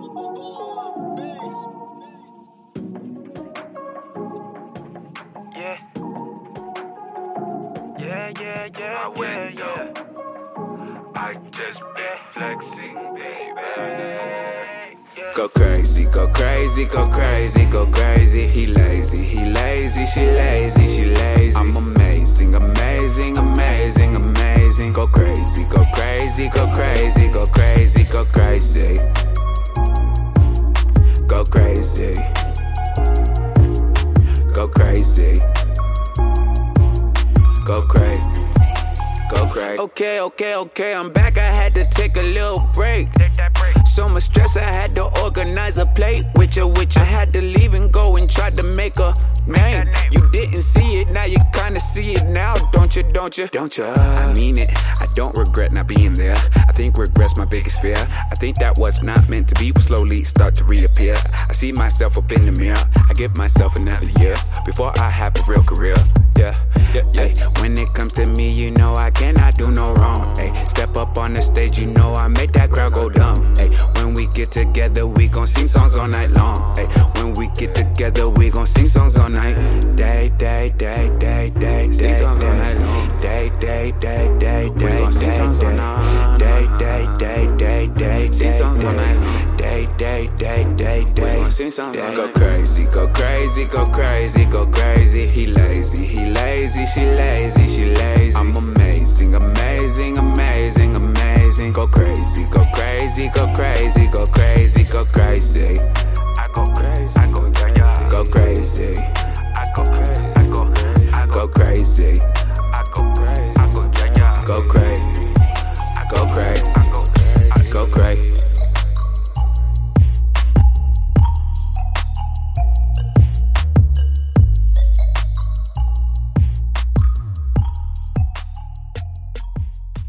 Yeah. Yeah, yeah, yeah. I went. I just flexing, baby. Go crazy, go crazy, go crazy, go crazy. He lazy, he lazy, she lazy. Crazy. Go crazy. Go crazy. Go crazy. Okay, okay, okay, I'm back. I had to take a little break. Take that break. So much stress, I had to organize a plate with you, with you. I had to leave and go and try to make a name. You didn't see it, now you kinda see it now, don't you, don't you? Don't you? I mean it, I don't regret not being there. Regret's my biggest fear. I think that what's not meant to be will slowly start to reappear. I see myself up in the mirror, I give myself another year before I have a real career. Yeah, yeah, yeah. When it comes to me, you know I cannot do no wrong. Ay, step up on the stage, you know I make that crowd go dumb. Ay, when we get together, we gon' sing songs all night long. Ay, when we get together, we gon' sing songs all night. Day, day, day, day, day, day, Sing songs all day. night long. Day, day, day, day, day, day, all night. Day, day, day, day, day. We gon' sing something. Day. Go crazy, go crazy, go crazy, go crazy. He lazy, he lazy, she lazy, she lazy. I'm amazing, amazing, amazing, amazing. Go crazy, go crazy, go crazy, go crazy, go crazy.